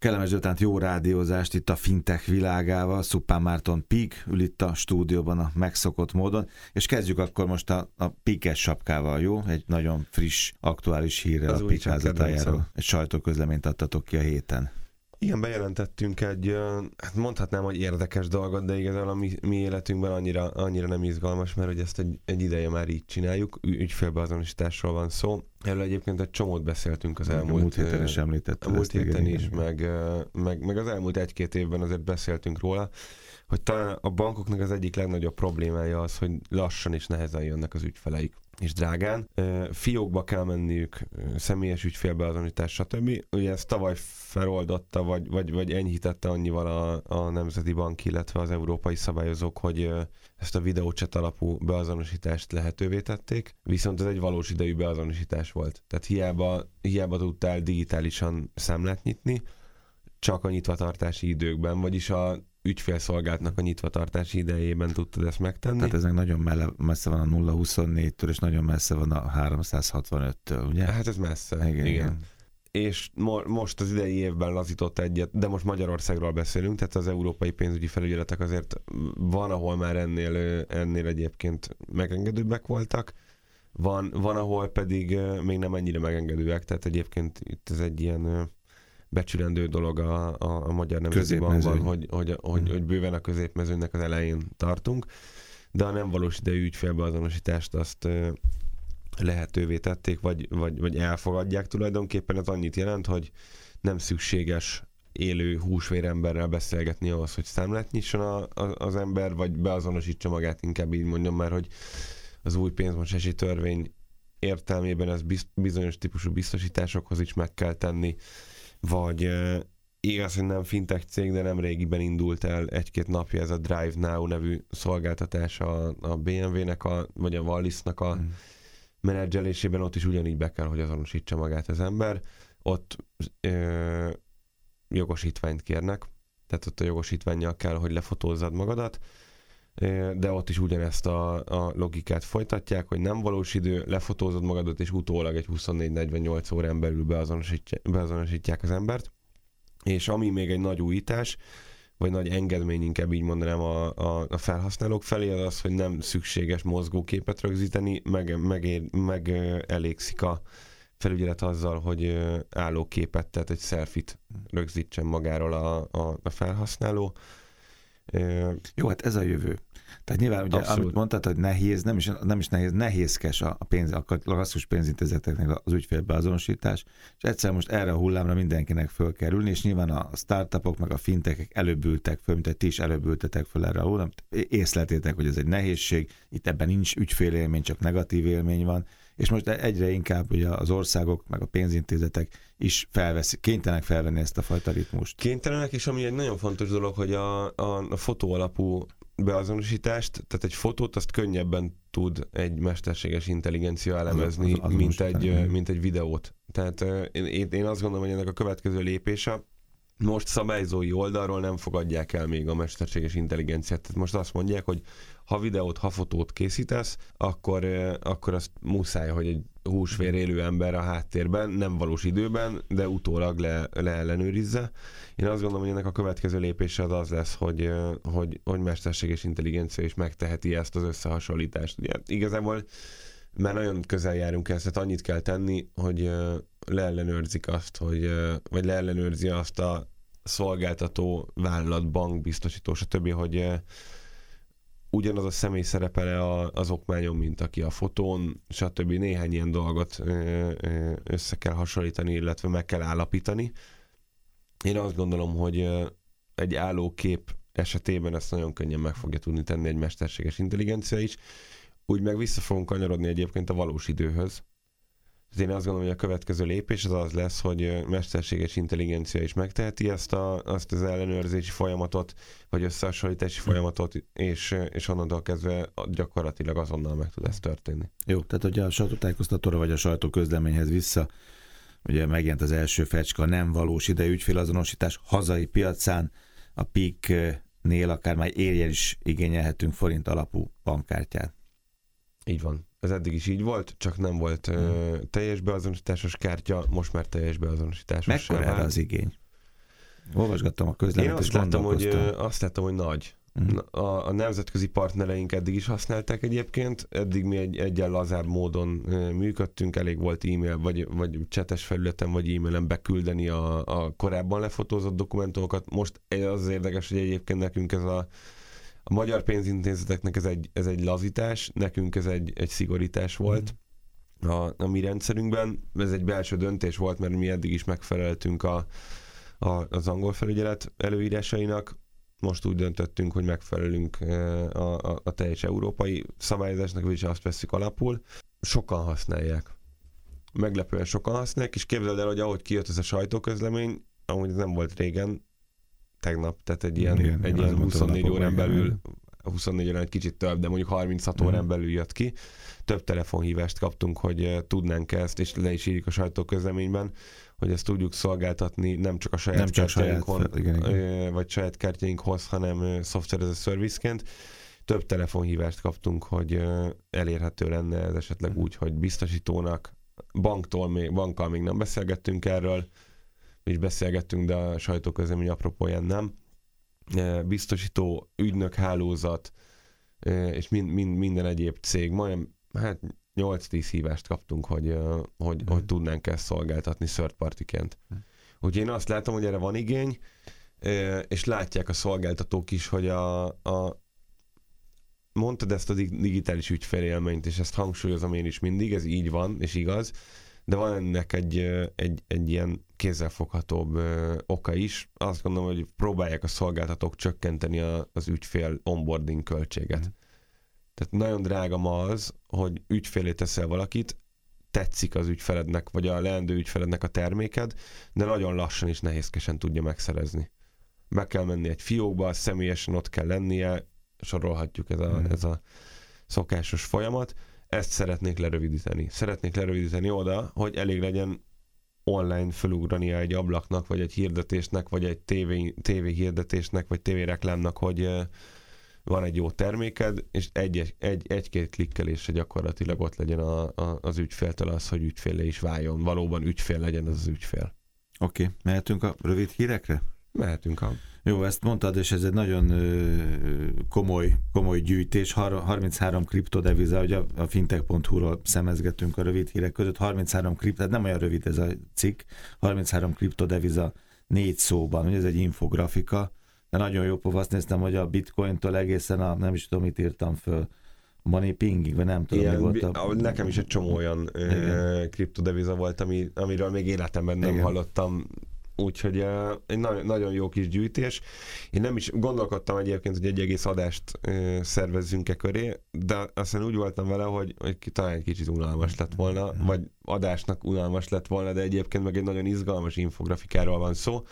Kellemes délután jó rádiózást itt a fintech világával. Szupán Márton Pig ül itt a stúdióban a megszokott módon, és kezdjük akkor most a, a Pikes sapkával, jó? Egy nagyon friss, aktuális hírrel Az a csak házatájáról. Egy sajtóközleményt adtatok ki a héten. Igen, bejelentettünk egy, hát mondhatnám, hogy érdekes dolgot, de igazából a mi, mi életünkben annyira, annyira nem izgalmas, mert hogy ezt egy, egy ideje már így csináljuk, ügyfélbeazonosításról van szó. Erről egyébként egy csomót beszéltünk az a elmúlt, múlt héten is említett. a múlt héten is, meg, meg, meg az elmúlt egy-két évben azért beszéltünk róla, hogy talán a bankoknak az egyik legnagyobb problémája az, hogy lassan és nehezen jönnek az ügyfeleik és drágán. Fiókba kell menniük, személyes ügyfélbeazonosítás, stb. Ugye ezt tavaly feloldotta, vagy, vagy, vagy enyhítette annyival a, a Nemzeti Bank, illetve az európai szabályozók, hogy ezt a videócset alapú beazonosítást lehetővé tették, viszont ez egy valós idejű beazonosítás volt. Tehát hiába, hiába tudtál digitálisan számlát nyitni, csak a nyitvatartási időkben, vagyis a ügyfélszolgáltnak a nyitvatartási idejében tudtad ezt megtenni. Tehát ez meg nagyon melle, messze van a 024-től, és nagyon messze van a 365-től, ugye? Hát ez messze. igen, igen. igen. És mo- most az idei évben lazított egyet, de most Magyarországról beszélünk, tehát az európai pénzügyi felügyeletek azért van, ahol már ennél, ennél egyébként megengedőbbek voltak, van, van, ahol pedig még nem ennyire megengedőek, tehát egyébként itt ez egy ilyen becsülendő dolog a, a, a Magyar Nemzeti. Bankban, hogy, hogy, hogy, Mhm. hogy bőven a középmezőnynek az elején tartunk, de a nem valós idejű ügyfélbeazonosítást azt lehetővé tették, vagy, vagy, vagy elfogadják tulajdonképpen. Ez annyit jelent, hogy nem szükséges élő húsvéremberrel beszélgetni ahhoz, hogy számlát nyisson a, a, az ember, vagy beazonosítsa magát, inkább így mondjam már, hogy az új pénzmosási törvény értelmében ez biz, bizonyos típusú biztosításokhoz is meg kell tenni, vagy igaz, hogy nem fintech cég, de nem régiben indult el egy-két napja ez a Drive Now nevű szolgáltatás a, a BMW-nek, a, vagy a Wallisnak a Mm. menedzselésében ott is ugyanígy be kell, hogy azonosítsa magát az ember. Ott ö, jogosítványt kérnek, tehát ott a jogosítványjal kell, hogy lefotózzad magadat, de ott is ugyanezt a, a logikát folytatják, hogy nem valós idő, lefotózod magadat, és utólag egy 24-48 órán belül beazonosítják, beazonosítják az embert. És ami még egy nagy újítás, vagy nagy engedmény, inkább így mondanám a, a, a felhasználók felé, az az, hogy nem szükséges mozgóképet rögzíteni, meg, meg, meg elégszik a felügyelet azzal, hogy állóképet, tehát egy selfit rögzítsen magáról a, a, a felhasználó. Jó, hát ez a jövő. Tehát nyilván, ugye, Abszolút. amit mondtad, hogy nehéz, nem is, nem is nehéz, nehézkes a, pénz, a klasszikus pénzintézeteknek az ügyfélbeazonosítás, és egyszer most erre a hullámra mindenkinek föl kell ülni, és nyilván a startupok meg a fintekek előbb ültek föl, mint hogy ti is előbb ültetek föl erre a hullámra. Észleltétek, hogy ez egy nehézség, itt ebben nincs ügyfélélmény, csak negatív élmény van, és most egyre inkább ugye az országok, meg a pénzintézetek is felveszik, kénytelenek felvenni ezt a fajta ritmust. kénytelenek, és ami egy nagyon fontos dolog, hogy a, a, a fotó alapú beazonosítást, tehát egy fotót azt könnyebben tud egy mesterséges intelligencia elemezni, Az- az- mint, egy, mint egy videót. Tehát én én azt gondolom, hogy ennek a következő lépése, most szabályzói oldalról nem fogadják el még a mesterséges intelligenciát. Tehát most azt mondják, hogy ha videót, ha fotót készítesz, akkor, akkor azt muszáj, hogy egy húsvér élő ember a háttérben, nem valós időben, de utólag le, leellenőrizze. Én azt gondolom, hogy ennek a következő lépése az az lesz, hogy, hogy, hogy mesterséges intelligencia is megteheti ezt az összehasonlítást. Ugye, igazából már nagyon közel járunk ezt, tehát annyit kell tenni, hogy leellenőrzik azt, hogy, vagy leellenőrzi azt a szolgáltató, vállalat, bank, biztosító, stb., hogy ugyanaz a személy szerepele az okmányon, mint aki a fotón, stb. Néhány ilyen dolgot össze kell hasonlítani, illetve meg kell állapítani. Én azt gondolom, hogy egy állókép esetében ezt nagyon könnyen meg fogja tudni tenni egy mesterséges intelligencia is. Úgy meg vissza fogunk kanyarodni egyébként a valós időhöz. Tehát én azt gondolom, hogy a következő lépés az az lesz, hogy mesterséges intelligencia is megteheti ezt a, azt az ellenőrzési folyamatot, vagy összehasonlítási folyamatot, és, és onnantól kezdve gyakorlatilag azonnal meg tud ez történni. Jó, tehát hogy a sajtótájékoztatóra vagy a sajtóközleményhez vissza, ugye megjelent az első fecska, nem valós idejű ügyfélazonosítás hazai piacán, a PIK-nél akár már érjen is igényelhetünk forint alapú bankkártyát. Így van. Ez eddig is így volt, csak nem volt ö, teljes beazonosításos kártya, most már teljes beazonosításos. Mekkora erre az igény? Olvasgattam a Én közleményt, és azt láttam, hogy, azt láttam, hogy nagy. Mhm. A, a nemzetközi partnereink eddig is használták egyébként, eddig mi egy egyen lazább módon működtünk, elég volt e-mail, vagy, vagy csetes felületen, vagy e-mailen beküldeni a, a korábban lefotózott dokumentumokat. Most az az érdekes, hogy egyébként nekünk ez a, a magyar pénzintézeteknek ez egy, ez egy lazítás, nekünk ez egy, egy szigorítás volt. A, a mi rendszerünkben ez egy belső döntés volt, mert mi eddig is megfeleltünk a, a, az angol felügyelet előírásainak, most úgy döntöttünk, hogy megfelelünk eh, a, a, a teljes európai szabályozásnak, vagyis azt veszük alapul. Sokan használják. Meglepően sokan használják, és képzeld el, hogy ahogy kijött ez a sajtóközlemény, amúgy ez nem volt régen, tegnap, tehát egy ilyen, Igen, egy ilyen mondta 24 napokban, órán belül 24 órán egy kicsit több, de mondjuk 36 órán Mhm. belül jött ki. Több telefonhívást kaptunk, hogy eh, tudnánk ezt, és le is írjuk a sajtóközleményben, hogy ezt tudjuk szolgáltatni nem csak a saját Nem csak saját, kártyáinkon, fel- igen, igen. ö, vagy saját kártyáinkhoz, hanem ö, software as a service-ként. Több telefonhívást kaptunk, hogy elérhető lenne ez esetleg úgy, hogy biztosítónak, banktól még, bankkal még nem beszélgettünk erről, mi is beszélgettünk, de a sajtóközlemény apropóján nem. Ö, Biztosító, ügynök hálózat, ö, és mind, mind, minden egyéb cég, majdnem, hát 8-10 hívást kaptunk, hogy, ö, hogy, Mhm. hogy tudnánk ezt szolgáltatni third partyként. Mhm. Úgyhogy én azt látom, hogy erre van igény, és látják a szolgáltatók is, hogy a, a mondtad ezt a dig- digitális ügyfélélményt, és ezt hangsúlyozom én is mindig, ez így van, és igaz, de van ennek egy, egy, egy ilyen kézzelfoghatóbb ö, oka is. Azt gondolom, hogy próbálják a szolgáltatók csökkenteni a, az ügyfél onboarding költséget. Mhm. Tehát nagyon drága ma az, hogy ügyfélé teszel valakit, tetszik az ügyfelednek, vagy a leendő ügyfelednek a terméked, de nagyon lassan és nehézkesen tudja megszerezni. Be kell menni egy fiókba, személyesen ott kell lennie, sorolhatjuk ez a, Mhm. ez a szokásos folyamat. Ezt szeretnék lerövidíteni. Szeretnék lerövidíteni oda, hogy elég legyen online fölugrania egy ablaknak, vagy egy hirdetésnek, vagy egy TV, TV hirdetésnek, vagy TV reklámnak, hogy van egy jó terméked, és egy, egy, egy-két klikkelésre gyakorlatilag ott legyen a, a, az ügyféltől az, hogy ügyfélé is váljon. Valóban ügyfél legyen az az ügyfél. Oké, okay. mehetünk a rövid hírekre? Mehetünk a... Jó, ezt mondtad, és ez egy nagyon komoly, komoly gyűjtés. Har- 33 kriptodeviza, ugye a fintech.hu-ról szemezgetünk a rövid hírek között. 33 kripto, tehát nem olyan rövid ez a cikk. 33 kriptodeviza négy szóban, ugye ez egy infografika, de nagyon jó pofa, azt néztem, hogy a bitcointól egészen a, nem is tudom, mit írtam föl, money pingig, vagy nem tudom, mi Ilyen, volt a... nekem is egy csomó olyan ö, Igen. kriptodeviza volt, ami, amiről még életemben nem Igen. hallottam. Úgyhogy ö, egy nagyon, nagyon jó kis gyűjtés. Én nem is gondolkodtam egyébként, hogy egy egész adást ö, szervezzünk-e köré, de aztán úgy voltam vele, hogy, hogy talán egy kicsit unalmas lett volna, vagy adásnak unalmas lett volna, de egyébként meg egy nagyon izgalmas infografikáról van szó.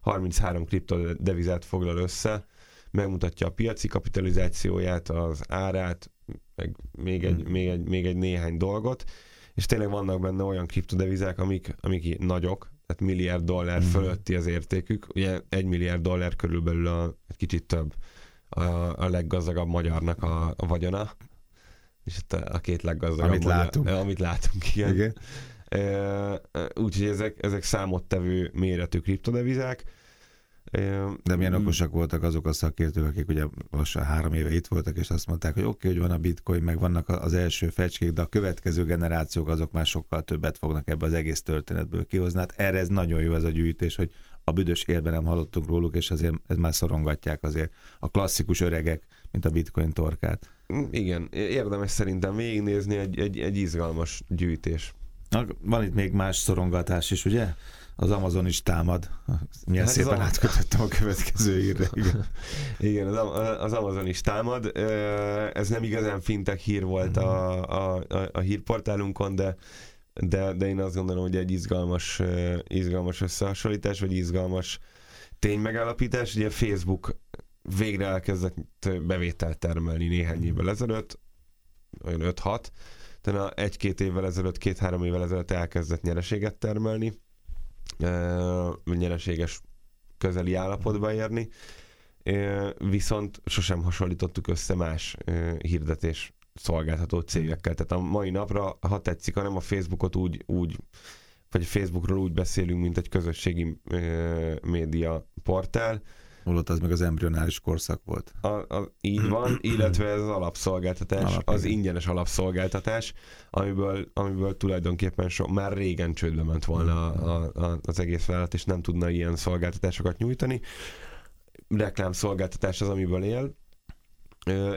33 kriptodevizát foglal össze, megmutatja a piaci kapitalizációját, az árát, meg még egy, Hmm. még, egy, még egy néhány dolgot, és tényleg vannak benne olyan kriptodevizák, amik, amik nagyok, tehát milliárd dollár Mhm. fölötti az értékük, ugye egy milliárd dollár körülbelül a, egy kicsit több a, a leggazdagabb magyarnak a, a vagyona, és itt a, a két leggazdagabb Amit magyar, látunk. Amit látunk, igen. Igen. E, Úgyhogy ezek, ezek számottevő méretű kriptodevizák. De milyen okosak voltak azok a szakértők, akik ugye lassan három éve itt voltak, és azt mondták, hogy oké, okay, hogy van a bitcoin, meg vannak az első fecskék, de a következő generációk azok már sokkal többet fognak ebbe az egész történetből kihozni. Hát erre ez nagyon jó ez a gyűjtés, hogy a büdös élben nem hallottunk róluk, és azért ez már szorongatják azért a klasszikus öregek, mint a bitcoin torkát. Igen, érdemes szerintem végignézni egy, egy, egy izgalmas gyűjtés. Na, Van itt még más szorongatás is, ugye? Az Amazon is támad. Milyen Hát az szépen a- átkötöttem a következő írre. Igen. Igen, az, Am- az Amazon is támad. Ez nem igazán fintech hír volt a, a, a, a hírportálunkon, de, de, de én azt gondolom, hogy egy izgalmas, izgalmas összehasonlítás, vagy izgalmas ténymegállapítás. Ugye Facebook végre elkezdett bevételt termelni néhány évvel ezelőtt, olyan 5-6, utána egy-két évvel ezelőtt, két-három évvel ezelőtt elkezdett nyereséget termelni, nyereséges közeli állapotba érni, Ö, viszont sosem hasonlítottuk össze más ö, hirdetés szolgáltató cégekkel. Tehát a mai napra, ha tetszik, hanem a Facebookot úgy, úgy vagy Facebookról úgy beszélünk, mint egy közösségi média portál, Holott az meg az embryonális korszak volt. A, a, így van, illetve ez az alapszolgáltatás, Alap, az ingyenes alapszolgáltatás, amiből, amiből tulajdonképpen so, már régen csődbe ment volna a, a, az egész vállalat, és nem tudna ilyen szolgáltatásokat nyújtani. Reklámszolgáltatás az, amiből él,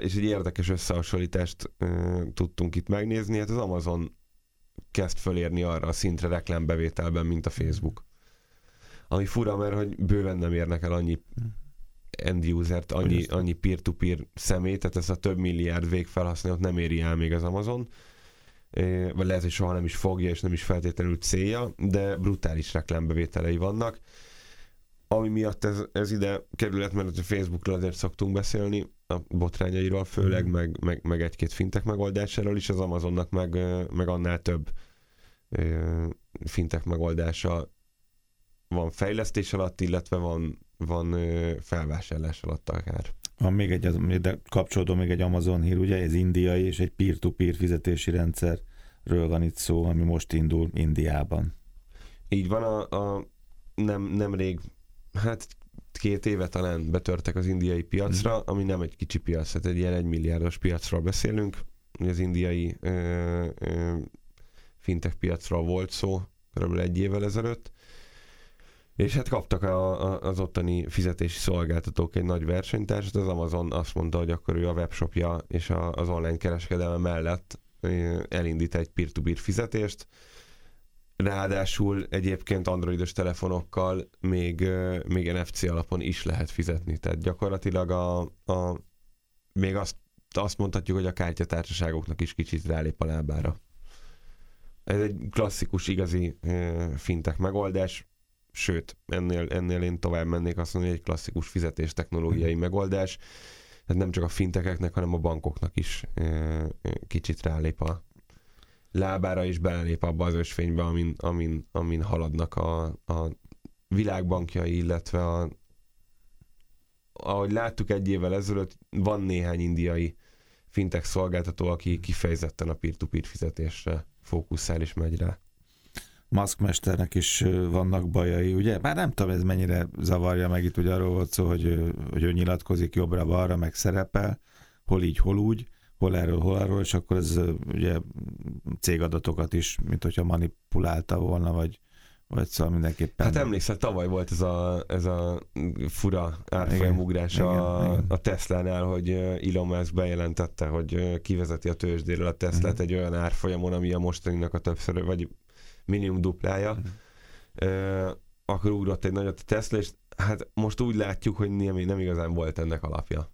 és egy érdekes összehasonlítást tudtunk itt megnézni. Hát az Amazon kezd fölérni arra a szintre reklámbevételben, mint a Facebook. Ami fura, mert hogy bőven nem érnek el annyi end usert, annyi, annyi peer-to-peer szemét, tehát ez a több milliárd végfelhasználót nem éri el még az Amazon, vagy lehet, hogy soha nem is fogja, és nem is feltétlenül célja, de brutális reklámbevételei vannak, ami miatt ez, ez ide kerület, mert a Facebookról azért szoktunk beszélni, a botrányairól főleg, mm. meg, meg, meg egy-két fintek megoldásáról is, az Amazonnak meg, meg annál több fintek megoldása van fejlesztés alatt, illetve van, van felvásárlás alatt akár. Van még egy, de kapcsolódó még egy Amazon hír, ugye, ez indiai, és egy peer-to-peer fizetési rendszerről van itt szó, ami most indul Indiában. Így van, a, a nem, nemrég, hát két éve talán betörtek az indiai piacra, mm. ami nem egy kicsi piac, tehát egy ilyen egymilliárdos piacról beszélünk. Az indiai ö, ö, fintech piacról volt szó, kb. egy évvel ezelőtt, és hát kaptak a, a, az ottani fizetési szolgáltatók egy nagy versenytársat, az Amazon azt mondta, hogy akkor ő a webshopja és a, az online kereskedelme mellett elindít egy peer-to-peer fizetést, Ráadásul egyébként androidos telefonokkal még, még NFC alapon is lehet fizetni. Tehát gyakorlatilag a, a még azt, azt mondhatjuk, hogy a kártyatársaságoknak is kicsit rálép a lábára. Ez egy klasszikus, igazi fintek megoldás sőt, ennél, ennél én tovább mennék azt mondani, hogy egy klasszikus fizetés technológiai hmm. megoldás, tehát nem csak a fintekeknek, hanem a bankoknak is kicsit rálép a lábára, és belelép abba az ösvénybe, amin, amin, amin haladnak a, a világbankjai, illetve a, ahogy láttuk egy évvel ezelőtt, van néhány indiai fintech szolgáltató, aki kifejezetten a peer-to-peer fizetésre fókuszál és megy rá. Musk mesternek is vannak bajai, ugye? Már nem tudom, ez mennyire zavarja meg, itt ugye arról volt szó, hogy, hogy ő nyilatkozik jobbra-balra, meg szerepel, hol így, hol úgy, hol erről, hol arról, és akkor ez ugye cégadatokat is, mint hogyha manipulálta volna, vagy, vagy szóval mindenképpen... Hát emlékszel, tavaly volt ez a, ez a fura árfolyamugrás a, a Tesla-nál, hogy Elon Musk bejelentette, hogy kivezeti a tőzsdéről a Teslát uh-huh. egy olyan árfolyamon, ami a mostaninak a többször, vagy minimum duplája, uh-huh. akkor ugrott egy nagyot a Tesla, és hát most úgy látjuk, hogy nem, nem igazán volt ennek alapja.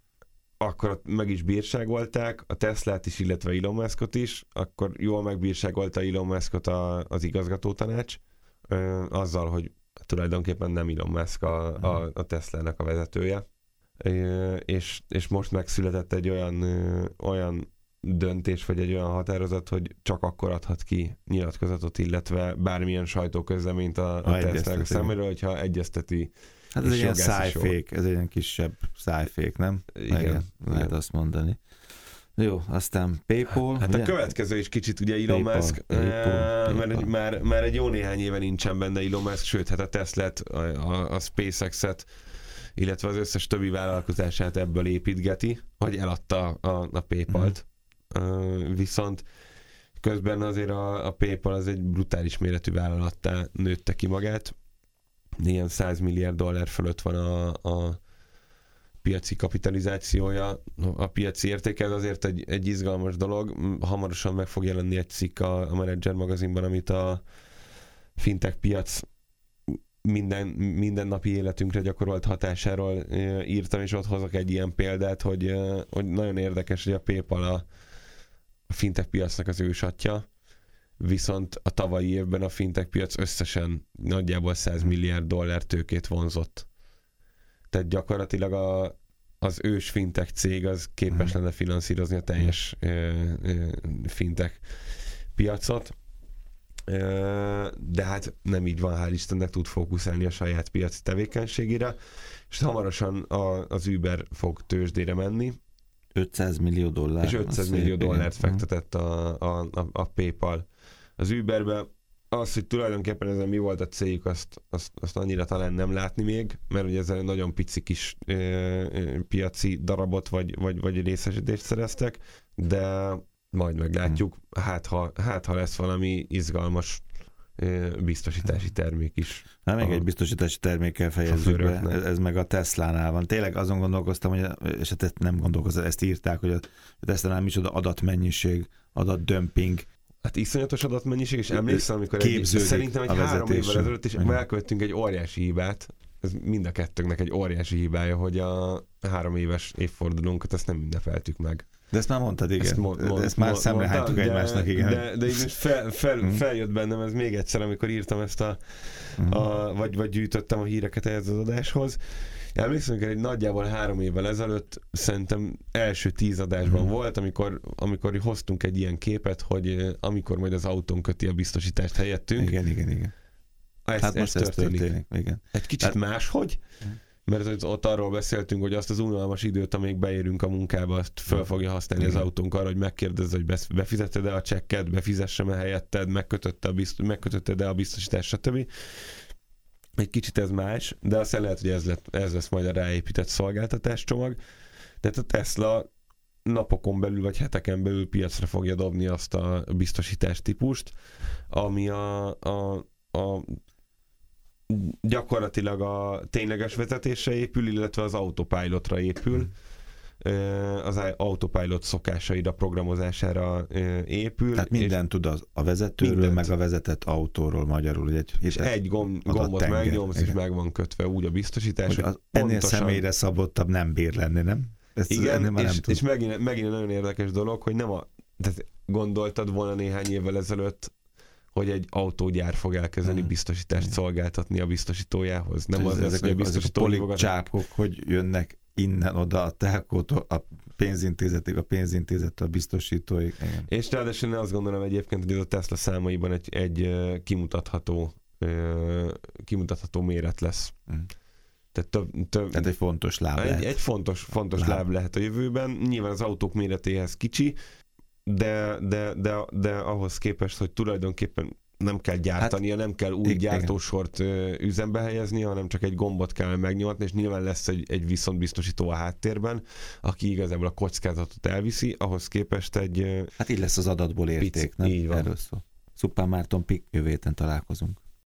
Akkor meg is bírságolták, a Teslát is, illetve Elon Muskot is, akkor jól megbírságolta Elon Muskot a, az igazgató tanács, azzal, hogy tulajdonképpen nem Elon Musk a, a, a Tesla-nek a vezetője. És, és most megszületett egy olyan, olyan döntés, vagy egy olyan határozat, hogy csak akkor adhat ki nyilatkozatot, illetve bármilyen sajtóközleményt a, a tesla szeméről, hogyha egyezteti Hát ez egy ilyen szájfék, ez egy ilyen kisebb szájfék, nem? Igen. Igen. Lehet igen. azt mondani. Jó, aztán Paypal. Hát ugye? a következő is kicsit ugye Elon Paypal, Musk, Paypal, Paypal. mert már, már egy jó néhány éve nincsen benne Elon Musk, sőt, hát a tesla a, a, a SpaceX-et, illetve az összes többi vállalkozását ebből építgeti, hogy eladta a, a Paypal-t. Viszont közben azért a, a PayPal az egy brutális méretű vállalattá nőtte ki magát. Ilyen 100 milliárd dollár fölött van a, a piaci kapitalizációja, a piaci értéke, ez azért egy, egy izgalmas dolog. Hamarosan meg fog jelenni egy cikk a, a Manager magazinban, amit a fintech piac minden, mindennapi életünkre gyakorolt hatásáról írtam, és ott hozok egy ilyen példát, hogy, hogy nagyon érdekes, hogy a PayPal a, a fintech piacnak az ősatja, viszont a tavalyi évben a fintech piac összesen nagyjából 100 milliárd dollár tőkét vonzott. Tehát gyakorlatilag a, az ős fintech cég az képes mhm. lenne finanszírozni a teljes uh, fintech piacot. De hát nem így van, hál' Istennek tud fókuszálni a saját piaci tevékenységére, és hamarosan a, az Uber fog tőzsdére menni, 500 millió dollár. És 500 millió dollárt igen. fektetett a, a, a, a PayPal az Uberbe. az, hogy tulajdonképpen ezen mi volt a céljuk, azt, azt, azt annyira talán nem látni még, mert ugye ezzel nagyon pici kis ö, ö, piaci darabot vagy, vagy, vagy részesítést szereztek, de majd meglátjuk, hát ha, hát ha lesz valami izgalmas biztosítási termék is. Na, még egy biztosítási termékkel fejezzük be, ez, ez meg a Tesla-nál van. Tényleg azon gondolkoztam, hogy, és hát nem gondolkoztam, ezt írták, hogy a Tesla-nál micsoda adatmennyiség, adatdömping, Hát iszonyatos adatmennyiség, és emlékszem, amikor egy, szerintem egy három évvel ezelőtt is elkövettünk egy óriási hibát, ez mind a kettőnknek egy óriási hibája, hogy a három éves évfordulónkat ezt nem ünnepeltük meg. De ezt már mondtad, igen. Ezt, mond, mond, ezt már mond, szemrehánytuk egymásnak, igen. De, de így fel, fel, mm. feljött bennem ez még egyszer, amikor írtam ezt a, mm. a vagy, vagy gyűjtöttem a híreket ehhez az adáshoz. Emlékszem, hogy egy nagyjából három évvel ezelőtt szerintem első tíz adásban mm. volt, amikor, amikor hoztunk egy ilyen képet, hogy amikor majd az autón köti a biztosítást helyettünk. Igen, igen, igen. Ez, hát most ez történik. történik. Igen. Egy kicsit hát, máshogy, mm mert ott arról beszéltünk, hogy azt az unalmas időt, amíg beérünk a munkába, azt föl fogja használni Igen. az autónk arra, hogy megkérdezze, hogy befizetted-e a csekket, befizessem-e helyetted, megkötötte a bizt- megkötötted-e a biztosítás, stb. Egy kicsit ez más, de aztán lehet, hogy ez, lett, ez lesz majd a ráépített szolgáltatás csomag. Tehát a Tesla napokon belül vagy heteken belül piacra fogja dobni azt a biztosítás típust, ami a, a, a gyakorlatilag a tényleges vezetésre épül, illetve az autopilotra épül. Az autopilot szokásaira, programozására épül. Tehát minden tud az, a vezetőről, mindent. meg a vezetett autóról magyarul. Egy, és egy gomb, gombot megnyomsz, és meg van kötve úgy a biztosítás, hogy, az ennél pontosan... személyre szabottabb nem bír lenni, nem? Ezt Igen, és, nem és megint, megint nagyon érdekes dolog, hogy nem a tehát gondoltad volna néhány évvel ezelőtt hogy egy autógyár fog elkezdeni hmm. biztosítást szolgáltatni a biztosítójához. Nem az, az, hogy a biztosító ezek a csápok, hogy jönnek innen oda a telkótól a pénzintézetig, a pénzintézettől a biztosítóig. Igen. És ráadásul én azt gondolom egyébként, hogy ez a Tesla számaiban egy, egy kimutatható kimutatható méret lesz. Hmm. Tehát, több, több, Tehát egy fontos láb egy, lehet. Egy fontos, fontos láb. láb lehet a jövőben. Nyilván az autók méretéhez kicsi, de, de, de, de ahhoz képest, hogy tulajdonképpen nem kell gyártania, hát, nem kell új igen. gyártósort üzembe helyezni, hanem csak egy gombot kell megnyomni, és nyilván lesz egy, egy viszontbiztosító a háttérben, aki igazából a kockázatot elviszi, ahhoz képest egy... Hát így lesz az adatból érték, pic, nem? Így van. Erről szó. Szupán Márton Pik, jövő héten találkozunk.